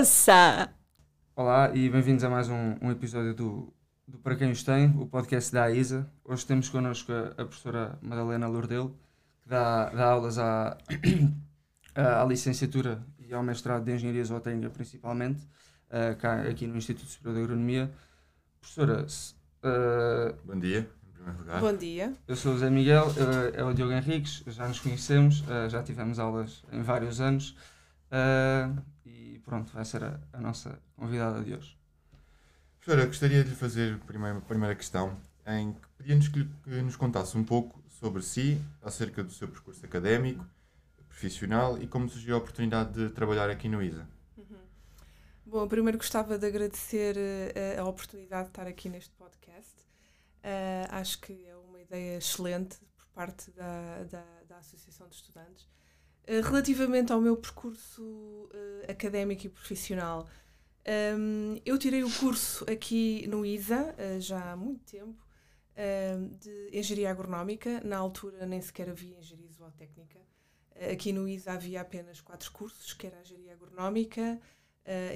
moça! Olá e bem-vindos a mais um, um episódio do, do Para Quem Os Tem, o podcast da AISA. Hoje temos connosco a, a professora Madalena Lourdel, que dá, dá aulas à, à, à licenciatura e ao mestrado de Engenharia Zootecnia, principalmente, uh, cá, aqui no Instituto Superior de Agronomia. Professora, uh, bom dia. em primeiro lugar. Bom dia. Eu sou o Zé Miguel, uh, é o Diogo Henriques, já nos conhecemos, já tivemos aulas em vários anos pronto, vai ser a, a nossa convidada de hoje. Professora, gostaria de lhe fazer a primeira, primeira questão, em que pedíamos que, que nos contasse um pouco sobre si, acerca do seu percurso académico, profissional e como surgiu a oportunidade de trabalhar aqui no ISA. Bom, primeiro gostava de agradecer uh, a oportunidade de estar aqui neste podcast. Uh, acho que é uma ideia excelente por parte da, da, da Associação de Estudantes. Uh, relativamente ao meu percurso académico e profissional, um, eu tirei o curso aqui no ISA já há muito tempo de Engenharia Agronómica. Na altura nem sequer havia Engenharia Zootécnica. aqui no ISA havia apenas quatro cursos, que era Engenharia Agronómica,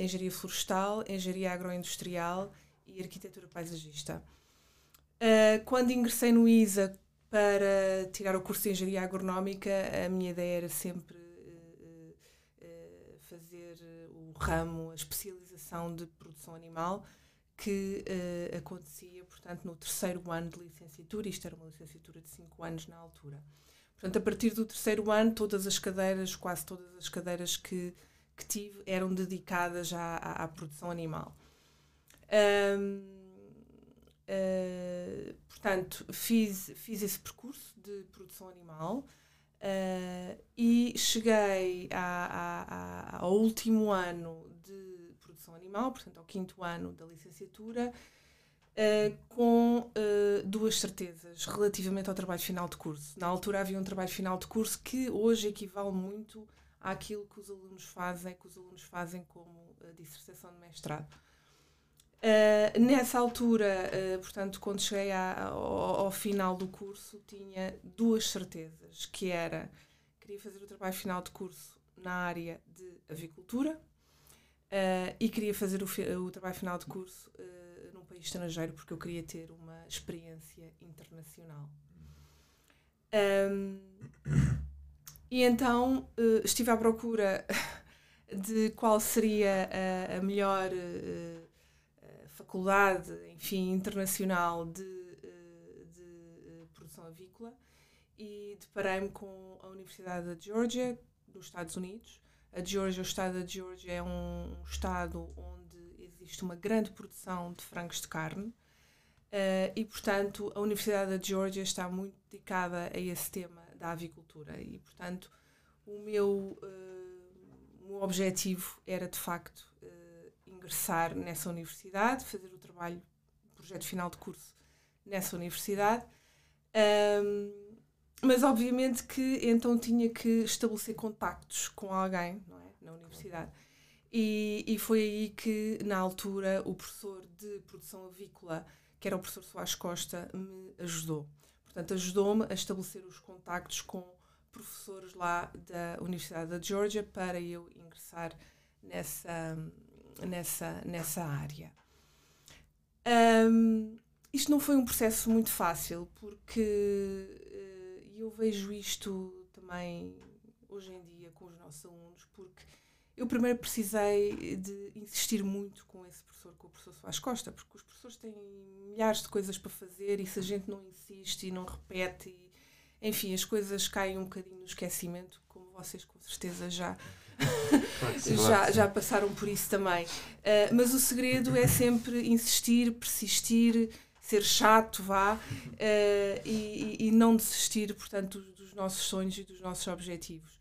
engenharia florestal, engenharia agroindustrial e arquitetura paisagista. Quando ingressei no ISA para tirar o curso de engenharia agronómica, a minha ideia era sempre uh, fazer o ramo, a especialização de produção animal, que acontecia, portanto, no terceiro ano de licenciatura. Isto era uma licenciatura de cinco anos na altura. Portanto, a partir do terceiro ano, todas as cadeiras, quase todas as cadeiras que que tive eram dedicadas à, à, à produção animal. Um, uh, portanto, fiz, fiz esse percurso de produção animal uh, e cheguei a, a, ao último ano de produção animal, portanto, ao quinto ano da licenciatura, uh, com duas certezas relativamente ao trabalho final de curso. Na altura havia um trabalho final de curso que hoje equivale muito àquilo que os alunos fazem, que os alunos fazem como a dissertação de mestrado. Uh, nessa altura, uh, portanto, quando cheguei a, ao, ao, final do curso, tinha duas certezas, que era, queria fazer o trabalho final de curso na área de avicultura uh, e queria fazer o, o, trabalho final de curso num país estrangeiro, porque eu queria ter uma experiência internacional. Um, e então estive à procura de qual seria a, a melhor faculdade, enfim, internacional de, uh, de produção avícola e deparei-me com a Universidade da Georgia, dos Estados Unidos. A Georgia, o estado da Georgia é um, estado onde existe uma grande produção de frangos de carne. Uh, e, portanto, a Universidade da Georgia está muito dedicada a esse tema da avicultura e, portanto, o meu, o objetivo era de facto ingressar nessa universidade, fazer o trabalho, o projeto final de curso nessa universidade. Um, mas obviamente que então tinha que estabelecer contactos com alguém não é? na universidade. E, e foi aí que, na altura, o professor de produção avícola, que era o professor Soares Costa, me ajudou. Portanto, ajudou-me a estabelecer os contactos com professores lá da Universidade da Georgia para eu ingressar nessa, nessa, nessa área. Um, isto não foi um processo muito fácil, porque uh, eu vejo isto também hoje em dia com os nossos alunos, porque eu primeiro precisei de insistir muito com esse professor, com o professor Soares Costa, porque os professores têm milhares de coisas para fazer e se a gente não insiste e não repete, e, enfim, as coisas caem um bocadinho no esquecimento, como vocês com certeza já. já, já passaram por isso também. Uh, mas o segredo é sempre insistir, persistir, ser chato, vá, uh, e, e, não desistir, portanto, dos nossos sonhos e dos nossos objetivos.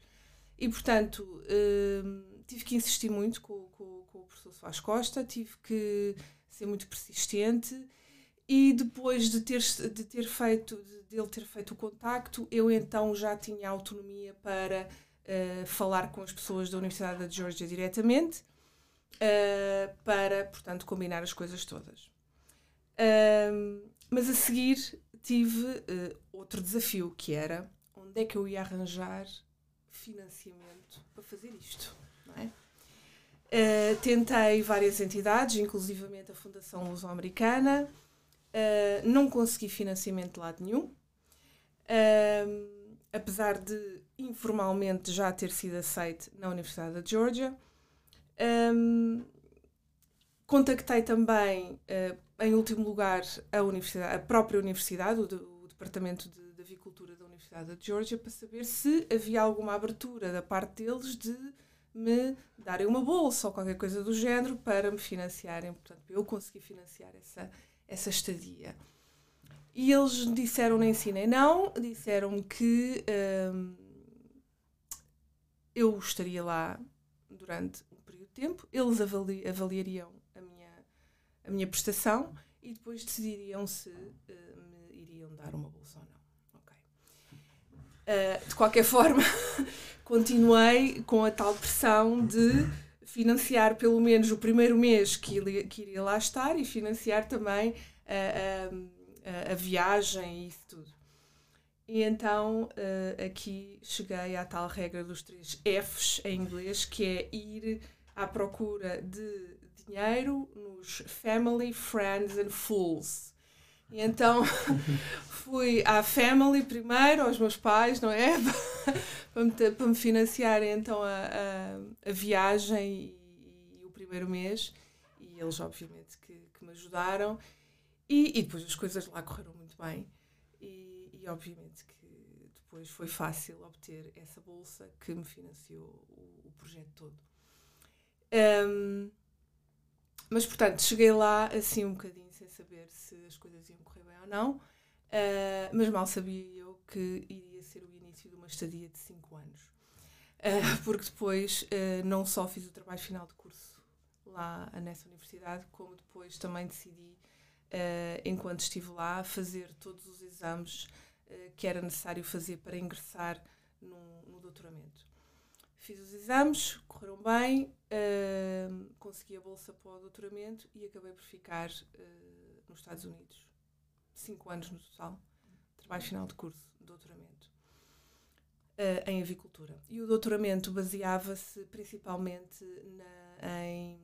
E, portanto, uh, tive que insistir muito com, com, com o professor Soares Costa, tive que ser muito persistente e depois de ter, de ter feito, de, ele ter feito o contacto, eu então já tinha autonomia para uh, falar com as pessoas da Universidade da Georgia diretamente, uh, para, portanto, combinar as coisas todas. Uh, mas a seguir tive uh, outro desafio, que era onde é que eu ia arranjar financiamento para fazer isto, não é? Uh, tentei várias entidades, inclusivamente a Fundação Luso-Americana. Uh, não consegui financiamento de lado nenhum. Uh, apesar de informalmente já ter sido aceite na Universidade da Georgia. Um, contactei também, em último lugar, a, universidade, a própria universidade, o, o Departamento de, de Avicultura da Universidade da Georgia, para saber se havia alguma abertura da parte deles de me darem uma bolsa ou qualquer coisa do género para me financiarem, portanto, eu consegui financiar essa, essa estadia. E eles disseram nem sim nem não, disseram que hum, eu estaria lá durante um período de tempo, eles avali avaliariam a minha, a minha prestação e depois decidiriam se me iriam dar uma bolsa ou não. Okay. Uh, de qualquer forma, continuei com a tal pressão de financiar pelo menos o primeiro mês que, que iria lá estar e financiar também a, a, a viagem e isso tudo. E então uh, aqui cheguei à tal regra dos três Fs em inglês, que é ir à procura de dinheiro nos family, friends and fools. E então fui à family primeiro, aos meus pais, não é? para, me, para me financiar então a, a, a viagem e, e, o primeiro mês. E eles, obviamente, que, que me ajudaram. E, e, depois as coisas lá correram muito bem. E, e, obviamente que depois foi fácil obter essa bolsa que me financiou o, o projeto todo. Um, mas, portanto, cheguei lá assim um bocadinho sem saber se as coisas iam correr bem ou não, uh, mas mal sabia eu que iria ser o início de uma estadia de 5 anos. Uh, porque depois uh, não só fiz o trabalho final de curso lá nessa universidade, como depois também decidi, enquanto estive lá, fazer todos os exames que era necessário fazer para ingressar no, no doutoramento. Fiz os exames, correram bem, consegui a bolsa para o doutoramento e acabei por ficar nos Estados Unidos. Cinco anos no total. Trabalho final de curso, doutoramento. Uh, em avicultura. E o doutoramento baseava-se principalmente na, em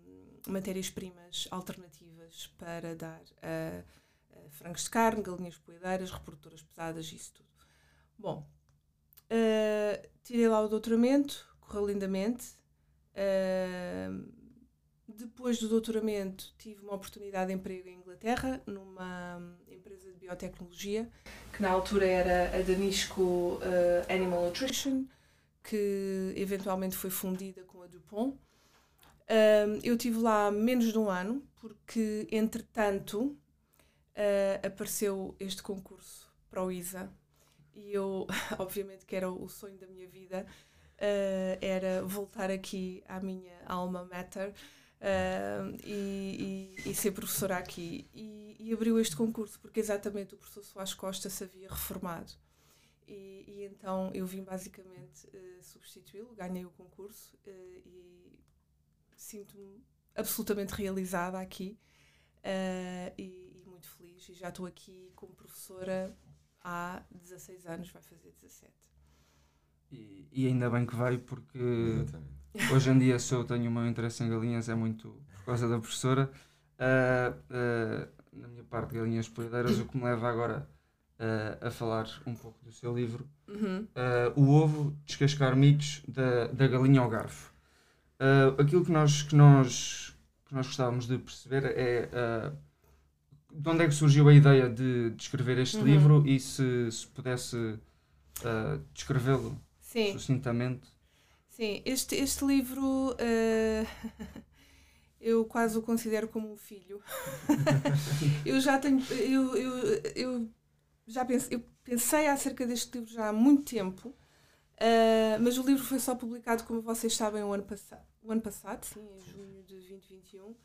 matérias-primas alternativas para dar a, a frangos de carne, galinhas poedeiras, reprodutoras pesadas, isso tudo. Bom, uh, tirei lá o doutoramento, correu lindamente. Uh, depois do doutoramento, tive uma oportunidade de emprego em Inglaterra, numa empresa de biotecnologia, que na altura era a Danisco uh, Animal Nutrition, que eventualmente foi fundida com a DuPont. Uh, eu tive lá menos de um ano, porque entretanto uh, apareceu este concurso para o ISA e eu, obviamente, que era o sonho da minha vida, uh, era voltar aqui à minha alma mater uh, e, e, e, ser professora aqui. E, e, abriu este concurso porque exatamente o professor Soares Costa se havia reformado. E, e então eu vim basicamente uh, substituí-lo, ganhei o concurso e sinto-me absolutamente realizada aqui e, muito feliz. E já estou aqui como professora há 16 anos, vai fazer 17. E, e ainda bem que veio, porque Exatamente. Hoje em dia, se eu tenho o meu interesse em galinhas, é muito por causa da professora. Uh, uh, na minha parte galinhas poedeiras, o que me leva agora uh, a falar um pouco do seu livro, uhum. O Ovo, Descascar Mitos da, da Galinha ao Garfo. aquilo que nós, que, nós, que nós gostávamos de perceber é de onde é que surgiu a ideia de, de escrever este uhum. livro e se, se pudesse descrevê-lo sucintamente. Sim, este, este livro uh, eu quase o considero como um filho. eu já tenho. Eu, eu, eu já pensei, eu pensei acerca deste livro já há muito tempo, uh, mas o livro foi só publicado, como vocês sabem, o ano, passado, o ano passado, sim, em junho de 2021. Uh,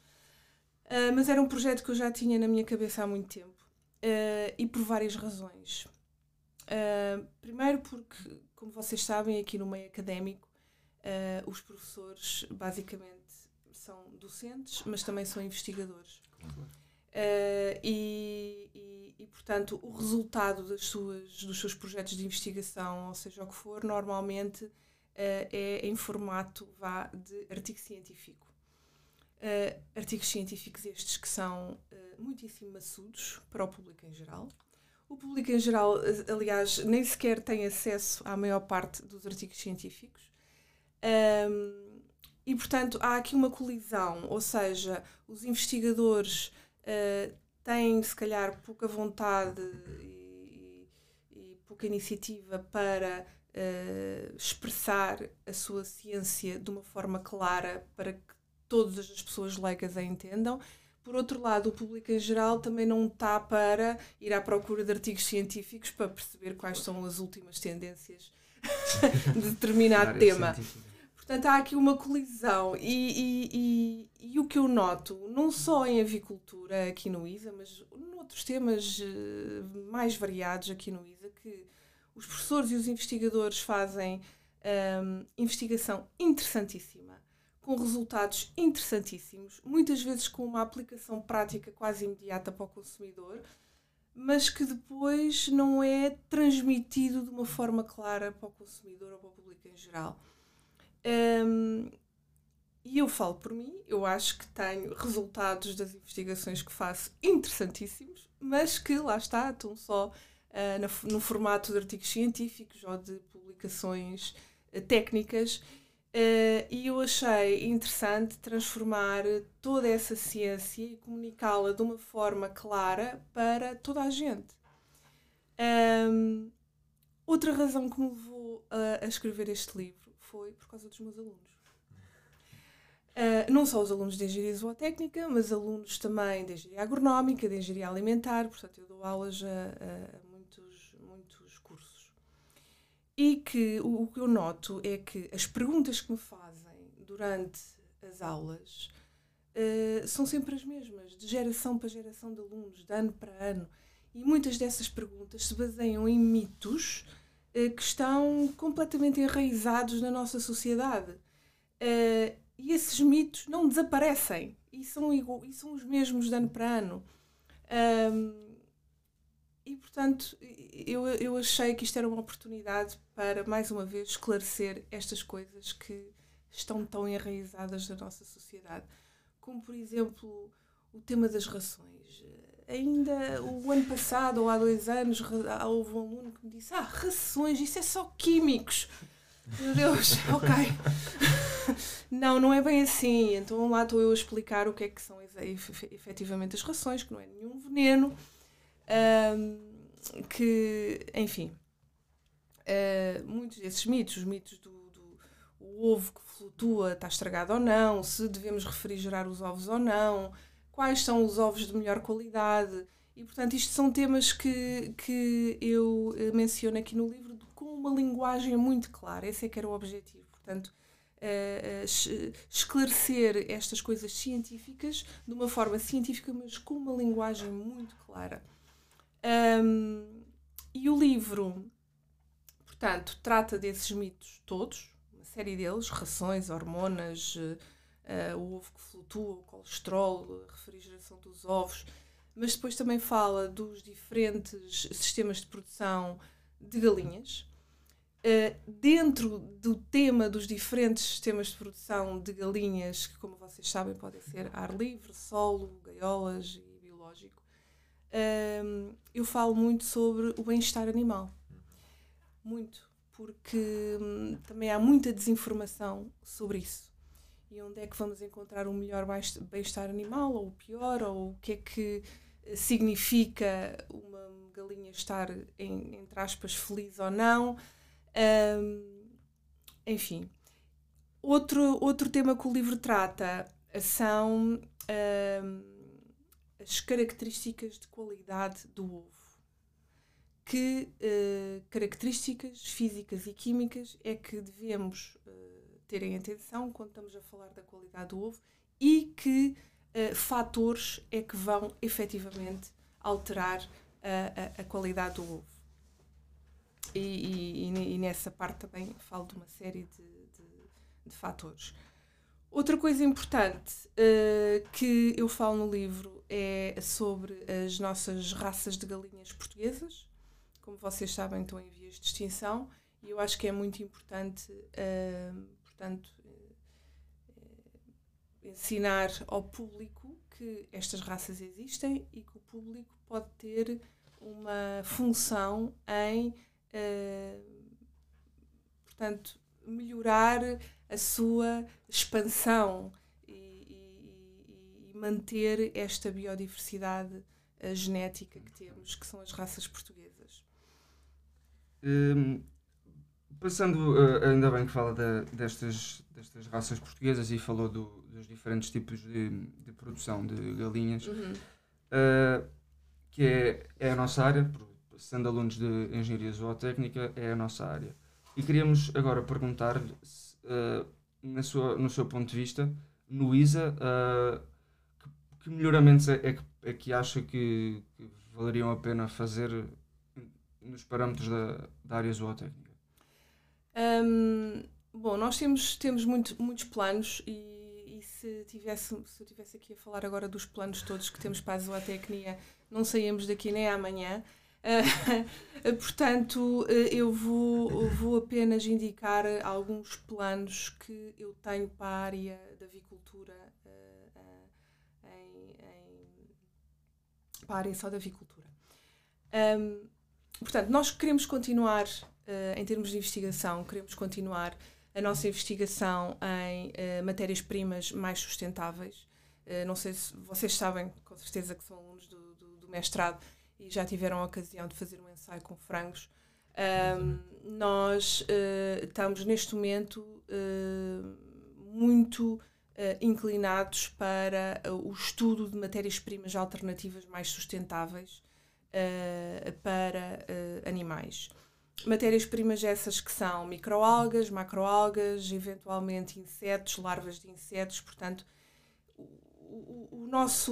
eh, mas era um projeto que eu já tinha na minha cabeça há muito tempo. Uh, e por várias razões. Uh, primeiro porque como vocês sabem, aqui no meio académico, uh, os professores basicamente são docentes, mas também são investigadores. Uh, e, e, e, portanto, o resultado das suas, dos seus projetos de investigação, ou seja o que for, normalmente uh, é em formato vá, de artigo científico. Uh, artigos científicos estes que são uh, muitíssimo maçudos para o público em geral. O público em geral, aliás, nem sequer tem acesso à maior parte dos artigos científicos. Um, e, portanto, há aqui uma colisão, ou seja, os investigadores uh, têm, se calhar, pouca vontade e, e pouca iniciativa para uh, expressar a sua ciência de uma forma clara para que todas as pessoas leigas a entendam. Por outro lado, o público em geral também não está para ir à procura de artigos científicos para perceber quais são as últimas tendências de determinado tema. Científica. Portanto, há aqui uma colisão. E, e, e, e, o que eu noto, não só em avicultura aqui no ISA, mas noutros temas eh, mais variados aqui no ISA, que os professores e os investigadores fazem um, investigação interessantíssima, com resultados interessantíssimos, muitas vezes com uma aplicação prática quase imediata para o consumidor, mas que depois não é transmitido de uma forma clara para o consumidor ou para o público em geral. Um, e eu falo por mim, eu acho que tenho resultados das investigações que faço interessantíssimos, mas que lá está, estão só uh, no, formato de artigos científicos ou de publicações uh, técnicas. Uh, e eu achei interessante transformar toda essa ciência e comunicá-la de uma forma clara para toda a gente. Um, outra razão que me levou a, a escrever este livro foi por causa dos meus alunos. Uh, não só os alunos de engenharia zootécnica, mas alunos também de engenharia agronómica, de engenharia alimentar, portanto, eu dou aulas a, a, muitos, muitos cursos. E que o, o, que eu noto é que as perguntas que me fazem durante as aulas uh, são sempre as mesmas, de geração para geração de alunos, de ano para ano. E muitas dessas perguntas se baseiam em mitos que estão completamente enraizados na nossa sociedade. Uh, e esses mitos não desaparecem e são, e são os mesmos de ano para ano. Um, e portanto, eu, eu achei que isto era uma oportunidade para, mais uma vez, esclarecer estas coisas que estão tão enraizadas na nossa sociedade. Como, por exemplo, o tema das rações ainda o ano passado ou há dois anos houve um aluno que me disse: Ah, rações, isso é só químicos. Meu Deus, ok. não, não é bem assim. Então lá estou eu a explicar o que é que são efetivamente as rações, que não é nenhum veneno, um, que, enfim, uh, muitos desses mitos, os mitos do, do o ovo que flutua está estragado ou não, se devemos refrigerar os ovos ou não, quais são os ovos de melhor qualidade. E, portanto, isto são temas que, que eu eh, menciono aqui no livro com uma linguagem muito clara. Esse é que era o objetivo. Portanto, uh, uh, esclarecer estas coisas científicas de uma forma científica, mas com uma linguagem muito clara. Um, e o livro, portanto, trata desses mitos todos, uma série deles, rações, hormonas, uh, o ovo que flutua, o colesterol, a refrigeração dos ovos, mas depois também fala dos diferentes sistemas de produção de galinhas. Uh, dentro do tema dos diferentes sistemas de produção de galinhas, que, como vocês sabem, podem ser ar livre, solo, gaiolas e biológico, uh, eu falo muito sobre o bem-estar animal. Muito. Porque hum, também há muita desinformação sobre isso e onde é que vamos encontrar o melhor bem-estar animal ou o pior ou o que é que eh, significa uma galinha estar em, entre aspas feliz ou não. Um, enfim. Outro outro tema que o livro trata são um, as características de qualidade do ovo. Que uh, características físicas e químicas é que devemos uh, terem atenção quando estamos a falar da qualidade do ovo e que uh, fatores é que vão efetivamente alterar a, a, a qualidade do ovo. E, e, e, nessa parte também falo de uma série de, de, de fatores. Outra coisa importante uh, que eu falo no livro é sobre as nossas raças de galinhas portuguesas. Como vocês sabem, estão em vias de extinção e eu acho que é muito importante uh, Portanto, ensinar ao público que estas raças existem e que o público pode ter uma função em, uh, portanto, melhorar a sua expansão e, manter esta biodiversidade uh, genética que temos, que são as raças portuguesas. Um, passando, uh, ainda bem que fala de, destas, destas raças portuguesas e falou do, dos diferentes tipos de, de produção de galinhas, uhum. uh, que é, é a nossa área, sendo alunos de Engenharia Zootécnica, é a nossa área. E queríamos agora perguntar-lhe, uh, na sua, no seu ponto de vista, no ISA, que, que, melhoramentos é, é, que, é que acha que, que valeriam a pena fazer nos parâmetros da, da área zootécnica? Um, bom, nós temos, temos muito, muitos planos e, e, se, tivesse, se eu estivesse aqui a falar agora dos planos todos que temos para a zootecnia, não saímos daqui nem amanhã. Uh, portanto, eu vou, vou apenas indicar alguns planos que eu tenho para a área da avicultura, uh, uh, em, em, para a área só da avicultura. Um, portanto, nós queremos continuar uh, em termos de investigação, queremos continuar a nossa investigação em uh, matérias-primas mais sustentáveis. Uh, não sei se vocês sabem, com certeza, que são alunos do, do, do, mestrado e já tiveram a ocasião de fazer um ensaio com frangos. Um, nós estamos neste momento muito inclinados para o estudo de matérias-primas alternativas mais sustentáveis para animais. Matérias-primas essas que são microalgas, macroalgas, eventualmente insetos, larvas de insetos, portanto, o, o, nosso,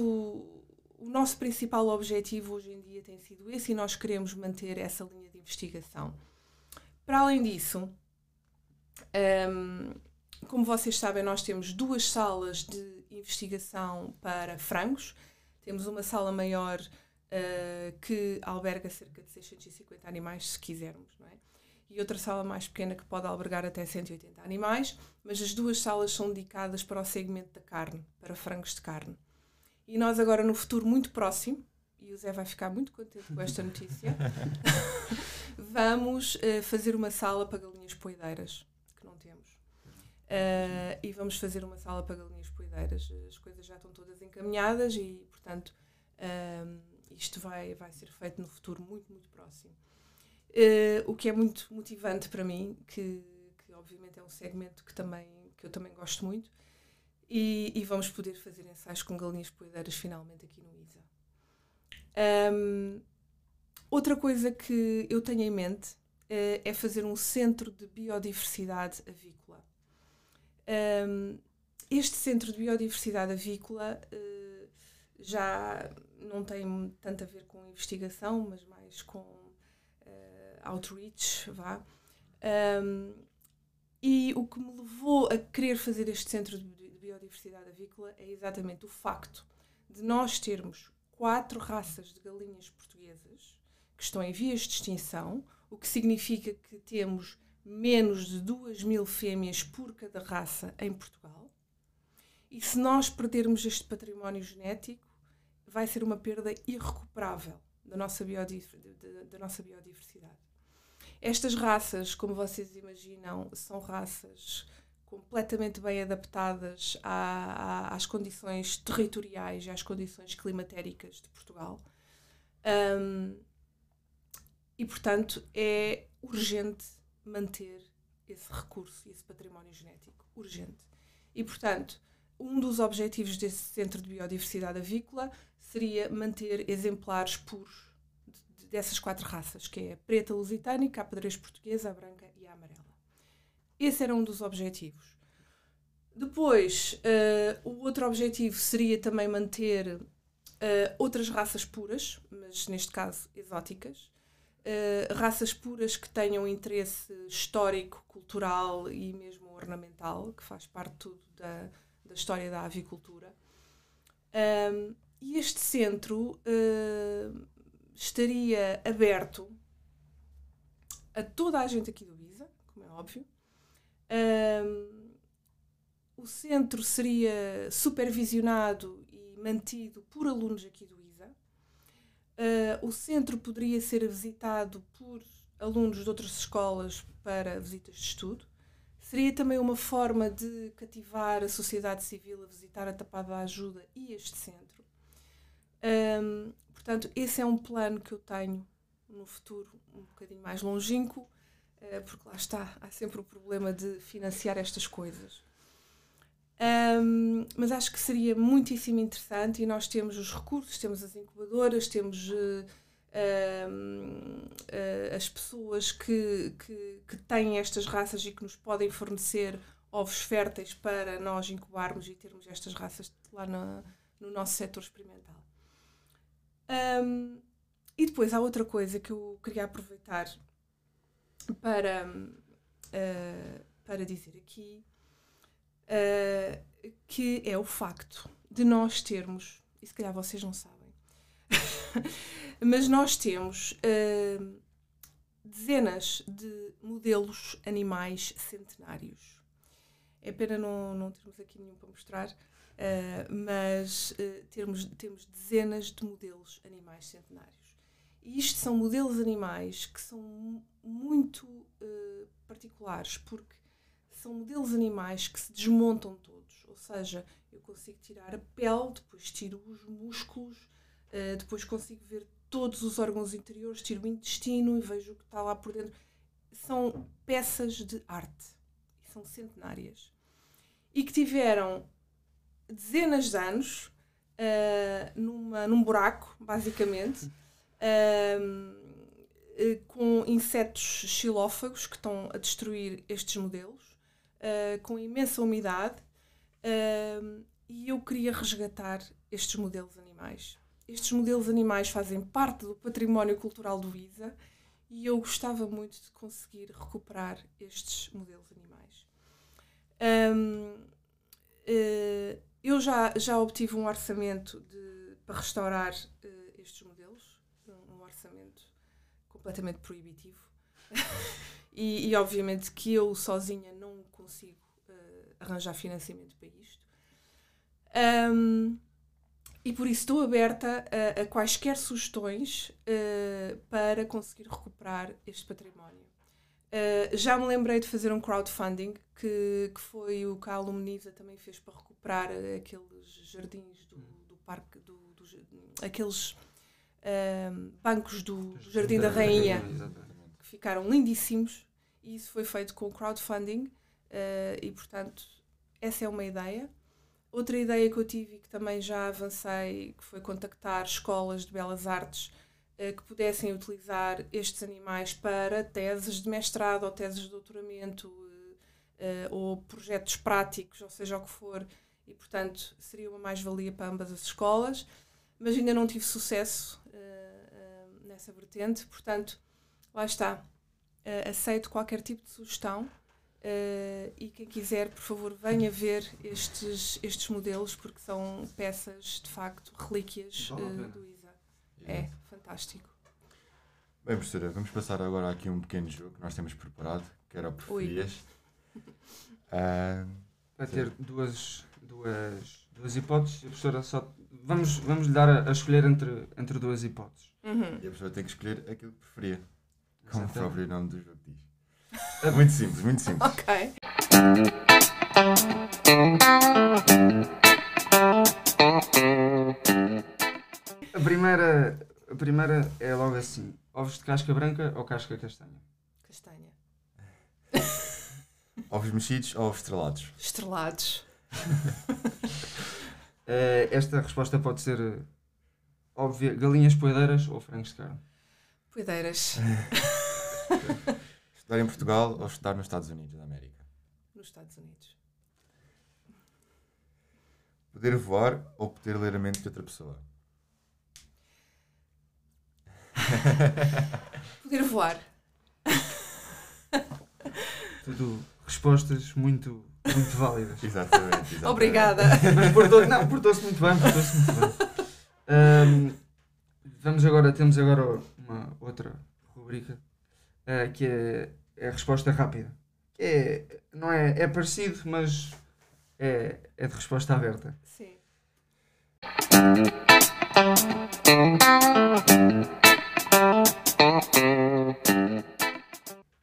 o nosso principal objetivo hoje em dia tem sido esse e nós queremos manter essa linha de investigação. Para além disso, um, como vocês sabem, nós temos duas salas de investigação para frangos. Temos uma sala maior uh, que alberga cerca de 650 animais, se quisermos, não é? E outra sala mais pequena que pode albergar até 180 animais, mas as duas salas são dedicadas para o segmento da carne, para frangos de carne. E nós agora, no futuro muito próximo, e o Zé vai ficar muito contente com esta notícia, vamos uh, fazer uma sala para galinhas poedeiras, que não temos. Uh, e vamos fazer uma sala para galinhas poedeiras. As coisas já estão todas encaminhadas e, portanto, uh, isto vai, vai ser feito no futuro muito, muito próximo. Uh, o que é muito motivante para mim, que, que obviamente é um segmento que, também, que eu também gosto muito, e, e vamos poder fazer ensaios com galinhas poedeiras finalmente aqui no ISA. Um, outra coisa que eu tenho em mente uh, é fazer um centro de biodiversidade avícola. Um, este centro de biodiversidade avícola uh, já não tem tanto a ver com investigação, mas mais com uh, outreach, vá. Um, e o que me levou a querer fazer este centro de biodiversidade avícola é exatamente o facto de nós termos quatro raças de galinhas portuguesas que estão em vias de extinção, o que significa que temos menos de duas mil fêmeas por cada raça em Portugal. E se nós perdermos este património genético, vai ser uma perda irrecuperável da nossa, da nossa biodiversidade. Estas raças, como vocês imaginam, são raças completamente bem adaptadas à, à, às condições territoriais e às condições climatéricas de Portugal. Um, e, portanto, é urgente manter esse recurso e esse património genético. Urgente. E, portanto, um dos objetivos desse Centro de Biodiversidade Avícola seria manter exemplares puros dessas quatro raças, que é a preta lusitânica, a pedrez portuguesa, a branca e a amarela. Esse era um dos objetivos. Depois, uh, o outro objetivo seria também manter uh, outras raças puras, mas neste caso exóticas. Uh, raças puras que tenham interesse histórico, cultural e mesmo ornamental, que faz parte tudo da, da história da avicultura. Um, e este centro uh, estaria aberto a toda a gente aqui do ISA, como é óbvio. Um, o centro seria supervisionado e mantido por alunos aqui do ISA. Uh, o centro poderia ser visitado por alunos de outras escolas para visitas de estudo. Seria também uma forma de cativar a sociedade civil a visitar a Tapada da Ajuda e este centro. Um, portanto, esse é um plano que eu tenho no futuro um bocadinho mais longínquo, uh, porque lá está, há sempre o problema de financiar estas coisas. Um, mas acho que seria muitíssimo interessante e nós temos os recursos, temos as incubadoras, temos uh, uh, uh, as pessoas que, que, que, têm estas raças e que nos podem fornecer ovos férteis para nós incubarmos e termos estas raças lá no, no nosso setor experimental. Um, e depois há outra coisa que eu queria aproveitar para, para dizer aqui uh, que é o facto de nós termos, e se calhar vocês não sabem, mas nós temos uh, dezenas de modelos animais centenários. É pena não, não termos aqui nenhum para mostrar, uh, mas uh, termos, temos dezenas de modelos animais centenários. E isto são modelos animais que são muito uh, particulares, porque são modelos animais que se desmontam todos. Ou seja, eu consigo tirar a pele, depois tiro os músculos, uh, depois consigo ver todos os órgãos interiores, tiro o intestino e vejo o que está lá por dentro. São peças de arte. São centenárias. E que tiveram dezenas de anos uh, numa, num buraco, basicamente. Uh, com insetos xilófagos que estão a destruir estes modelos com imensa umidade, uh, e eu queria resgatar estes modelos animais. Estes modelos animais fazem parte do património cultural do ISA e eu gostava muito de conseguir recuperar estes modelos animais. Um, uh, eh, eu já, já obtive um orçamento de, para restaurar uh, estes modelos, um, orçamento completamente proibitivo. e, e, obviamente que eu sozinha não consigo uh, arranjar financiamento para isto. Um, e por isso estou aberta a, a quaisquer sugestões uh, para conseguir recuperar este património. Uh, já me lembrei de fazer um crowdfunding, que, que foi o que a Alumniza também fez para recuperar aqueles jardins do, do parque, do, do, aqueles bancos do, do Jardim da Rainha, que ficaram lindíssimos. E isso foi feito com crowdfunding. Uh, e, portanto, essa é uma ideia. Outra ideia que eu tive e que também já avancei, que foi contactar escolas de belas artes uh, que pudessem utilizar estes animais para teses de mestrado ou teses de doutoramento uh, ou projetos práticos, ou seja o que for, e portanto seria uma mais-valia para ambas as escolas, mas ainda não tive sucesso nessa vertente, portanto, lá está. aceito qualquer tipo de sugestão Uh, e quem quiser, por favor, venha ver estes, estes modelos, porque são peças, de facto, relíquias uh, do ISA. É fantástico. Bem, professora, vamos passar agora aqui um pequeno jogo que nós temos preparado, que era o preferias. Uh, Vai ter duas, duas, duas hipóteses e a professora só. Vamos, vamos lhe dar a, a escolher entre, entre duas hipóteses. Uhum. E a professora tem que escolher aquilo que preferia, como o próprio nome do jogo diz. É muito simples, muito simples. ok. A primeira, a primeira é logo assim: ovos de casca branca ou casca castanha? Castanha. ovos mexidos ou ovos estrelados? Estrelados. Eh, esta resposta pode ser óbvia: galinhas poedeiras ou frangos de carne? Poedeiras. Estudar em Portugal ou estudar nos Estados Unidos da América? Nos Estados Unidos. Poder voar ou poder ler a mente de outra pessoa? poder voar. Tudo respostas muito, muito válidas. Exatamente. exatamente. Obrigada. Portou, não, portou-se muito bem, portou-se muito bem. Um, vamos agora, temos agora uma outra rubrica uh, que é, é, a resposta rápida. É, não é, é parecido, mas é, é, é de resposta aberta. Sim.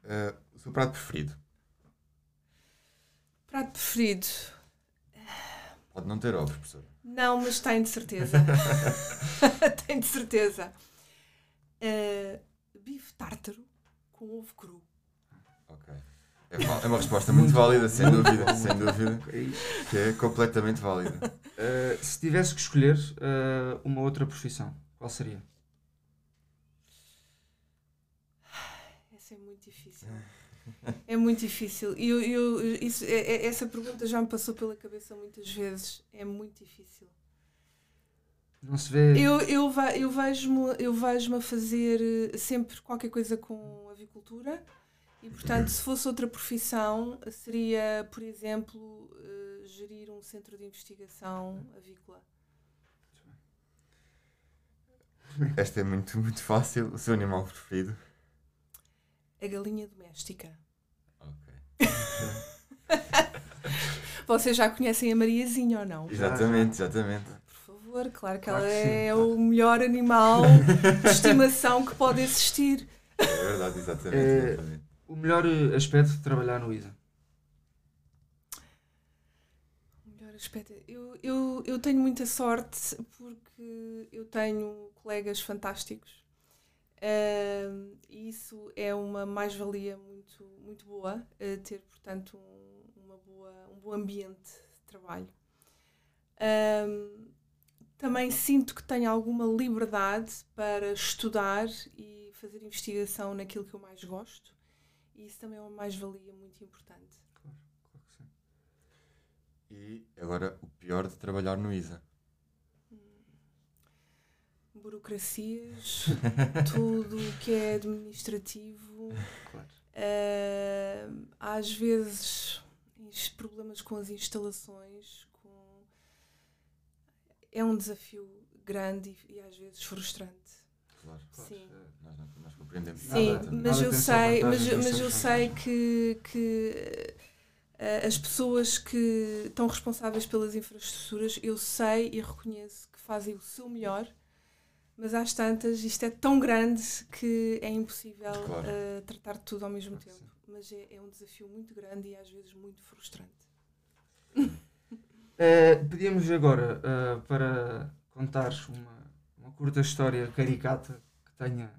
Uh, o seu prato preferido? Prato preferido. Pode não ter ovos, professor. Não, mas tenho de certeza. tenho de certeza. Uh, bife tártaro com ovo cru. Ok. É, é uma resposta muito válida, sem dúvida, sem dúvida. Que é completamente válida. Uh, se tivesse que escolher uh, uma outra profissão, qual seria? Essa é muito difícil. É muito difícil. E eu, eu, isso, é, é, essa pergunta já me passou pela cabeça muitas vezes. É muito difícil. Não se vê. Eu, eu, eu vejo-me eu vejo a fazer eh, sempre qualquer coisa com avicultura. E, portanto, se fosse outra profissão, seria, por exemplo, uh, gerir um centro de investigação avícola. Esta é muito, muito fácil. O seu animal preferido? A galinha doméstica. Ok. Vocês já conhecem a Mariazinha ou não? Exatamente, exatamente. Por favor, claro que claro ela que é o melhor animal de estimação que pode existir. É verdade, exatamente. É, exatamente. O melhor eh, aspecto de trabalhar no ISA? O melhor aspecto. Eu, eu, eu tenho muita sorte porque eu tenho colegas fantásticos. Uh, e isso é uma mais-valia muito, muito boa, uh, ter, portanto, um, uma boa, um bom ambiente de trabalho. Uh, também sinto que tenho alguma liberdade para estudar e fazer investigação naquilo que eu mais gosto. E isso também é uma mais-valia muito importante. Claro, claro que sim. E agora o pior de trabalhar no ISA? Hum, burocracias, tudo o que é administrativo. Claro. Uh, às vezes problemas com as instalações, com... é um desafio grande e, e às vezes frustrante. Claro. Sim. Nós, nós compreendemos. Sim, nada, mas, nada eu sei, mas, mas eu sei que, que uh, as pessoas que estão responsáveis pelas infraestruturas, eu sei e reconheço que fazem o seu melhor, mas às tantas isto é tão grande que é impossível claro. uh, tratar tudo ao mesmo claro tempo. Mas é, é, um desafio muito grande e às vezes muito frustrante. Uh, pedíamos agora para contar uma curta história caricata que tenha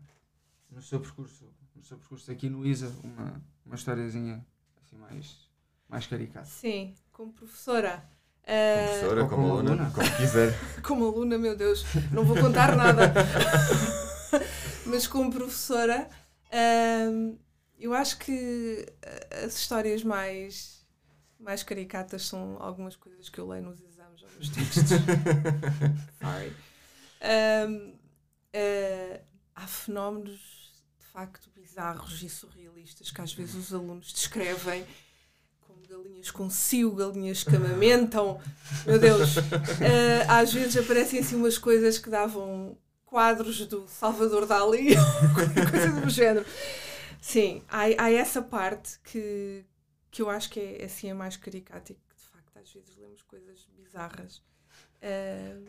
no seu percurso, no seu percurso aqui no ISA, uma, uma historiazinha assim mais, mais caricata. Sim, como professora. Uh, como professora, como, como aluna, aluna, como quiser. como aluna, meu Deus, não vou contar nada. Mas como professora, uh, eu acho que as histórias mais, mais caricatas são algumas coisas que eu leio nos exames, alguns textos. Sorry. Um, uh, ah, há fenómenos de facto bizarros e surrealistas que às vezes os alunos descrevem como galinhas com cio, galinhas que amamentam. Meu Deus! Uh, às vezes aparecem assim umas coisas que davam quadros do Salvador Dali, coisa do género. Sim, há, há essa parte que, que eu acho que é assim a mais caricata e que de facto às vezes lemos coisas bizarras. Uh,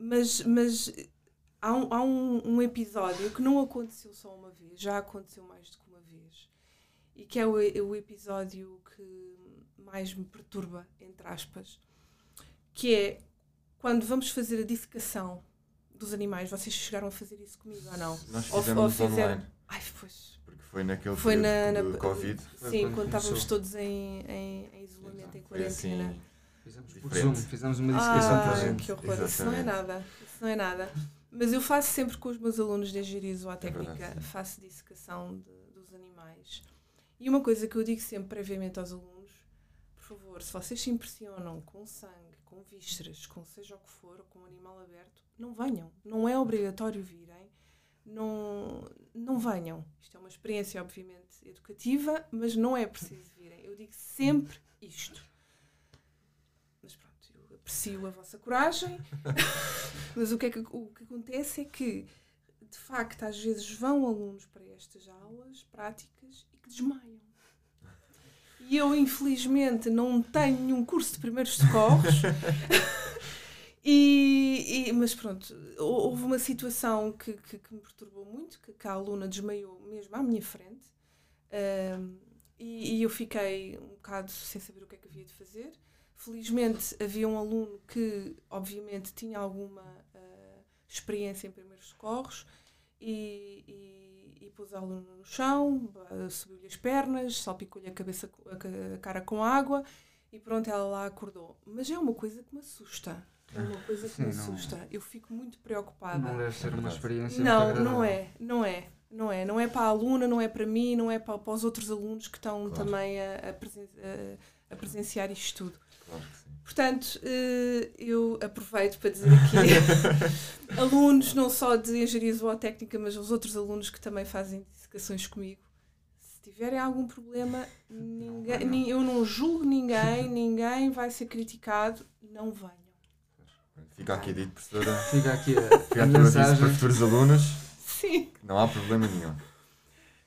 mas, mas há, um, há um, um, episódio que não aconteceu só uma vez, já aconteceu mais do que uma vez. E que é o, o episódio que mais me perturba, entre aspas, que é quando vamos fazer a dissecação dos animais. Vocês chegaram a fazer isso comigo ou não? Nós fizemos ou, ou fizeram... online. Ai, pois. Porque foi naquele foi na, na, Covid. Sim, quando estávamos todos em, em, em isolamento, em quarentena. Assim, Fizemos por Zoom, fizemos uma dissecação ah, para gente. Que horror, Exatamente. isso não é nada. Isso não é nada. Mas eu faço sempre com os meus alunos de engenharia zootécnica, é faço dissecação de, dos animais. E uma coisa que eu digo sempre previamente aos alunos, por favor, se vocês se impressionam com sangue, com vísceras, com seja o que for, com um animal aberto, não venham. Não é obrigatório virem. Não, não venham. Isto é uma experiência, obviamente, educativa, mas não é preciso virem. Eu digo sempre isto aprecio a vossa coragem, mas o que, é que, o que acontece é que, de facto, às vezes vão alunos para estas aulas práticas e que desmaiam. E eu, infelizmente, não tenho nenhum curso de primeiros socorros. e, e- mas pronto, hou- houve uma situação que, que, que me perturbou muito, que, a aluna desmaiou mesmo à minha frente. Ahm, e, e eu fiquei um bocado sem saber o que é que havia de fazer. Felizmente havia um aluno que, obviamente, tinha alguma ah, experiência em primeiros socorros e, e, e pôs a aluna no chão, ah, subiu-lhe as pernas, salpicou-lhe a, cabeça, a, ca- a cara com água e pronto, ela lá acordou. Mas é uma coisa que me assusta. É uma coisa que me Sim, não- assusta. Eu fico muito preocupada. Não deve ser uma experiência Não, muito não é, não é, não é. Não é para a aluna, não é para mim, não é para, para os outros alunos que estão Claro. também a, a presen- a- a presenciar isto tudo. Claro que sim. Portanto, eh, eu aproveito para dizer aqui, alunos não só de engenharia zootécnica, mas os outros alunos que também fazem dissecações comigo, se tiverem algum problema, ninguém, nin- eu não julgo ninguém, ninguém vai ser criticado, não venham. Fica aqui dito, professora. Fica aqui a, Fica a aviso para mensagem. futuros alunos. Sim. Não há problema nenhum.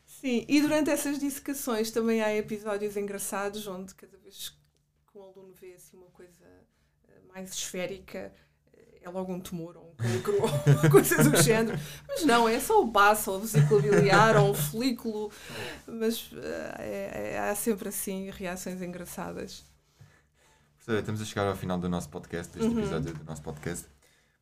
Sim, e durante essas dissecações também há episódios engraçados onde cada vez que um aluno vê assim uma coisa eh, mais esférica eh, é logo um tumor ou um cancro ou coisa do género. Mas não, é só o baço ou o vesículo biliar ou um folículo. Mas eh, é- é- há sempre assim reações engraçadas. Professora, estamos a chegar ao final do nosso podcast, deste Uhum. episódio do nosso podcast.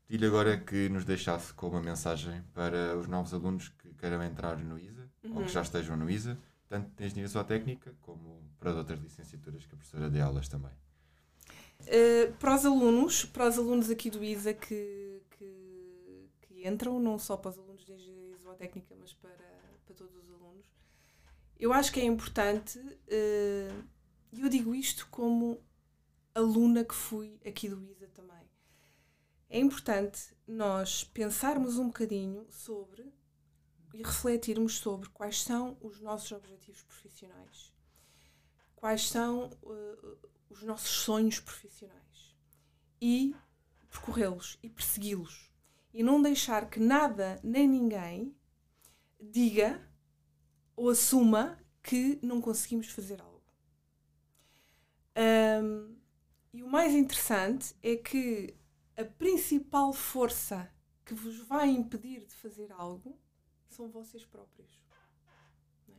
Pedi-lhe agora que nos deixasse com uma mensagem para os novos alunos que queiram entrar no ISA ou Uhum. que já estejam no ISA, tanto de Engenharia Zootécnica como para outras licenciaturas que a professora dê aulas também. Uh, para os alunos, para os alunos aqui do ISA que, que, que entram, não só para os alunos de engenharia zootécnica, mas para, para todos os alunos, eu acho que é importante, uh, e eu digo isto como aluna que fui aqui do ISA também, é importante nós pensarmos um bocadinho sobre e refletirmos sobre quais são os nossos objetivos profissionais, quais são uh, os nossos sonhos profissionais e percorrê-los e persegui-los e não deixar que nada nem ninguém diga ou assuma que não conseguimos fazer algo. Ahm, e o mais interessante é que a principal força que vos vai impedir de fazer algo são vocês próprios. é?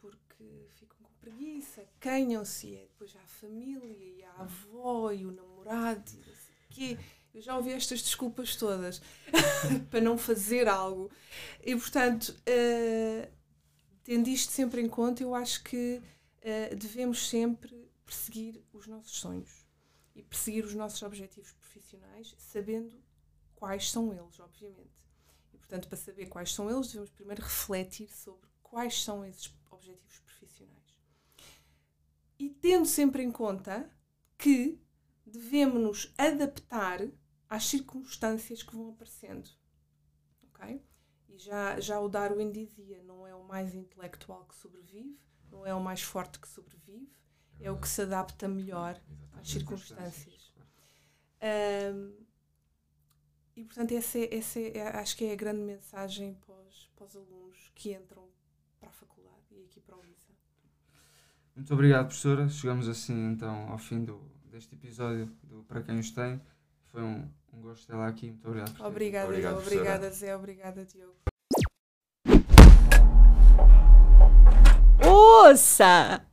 Porque ficam preguiça, canham-se, é depois há a família, e a avó, e o namorado, e o quê. Eu já ouvi estas desculpas todas para não fazer algo. E, portanto, eh, tendo isto sempre em conta, eu acho que eh, devemos sempre perseguir os nossos sonhos e perseguir os nossos objetivos profissionais, sabendo quais são eles, obviamente. E, portanto, para saber quais são eles, devemos primeiro refletir sobre quais são esses objetivos profissionais. E tendo sempre em conta que devemos nos adaptar às circunstâncias que vão aparecendo. Ok? E já, já o Darwin dizia: não é o mais intelectual que sobrevive, não é o mais forte que sobrevive, é o que se adapta melhor às circunstâncias. Ahm, e portanto, essa é, essa é- acho que é a grande mensagem para os, para os alunos que entram para a faculdade e aqui para o ISA. Muito obrigado, professora. Chegamos assim então ao fim do, deste episódio do Para Quem os Tem. Foi um, um gosto ter lá aqui. Muito obrigado. Obrigada, Obrigado, obrigada Zé, obrigada Diogo. Ouça!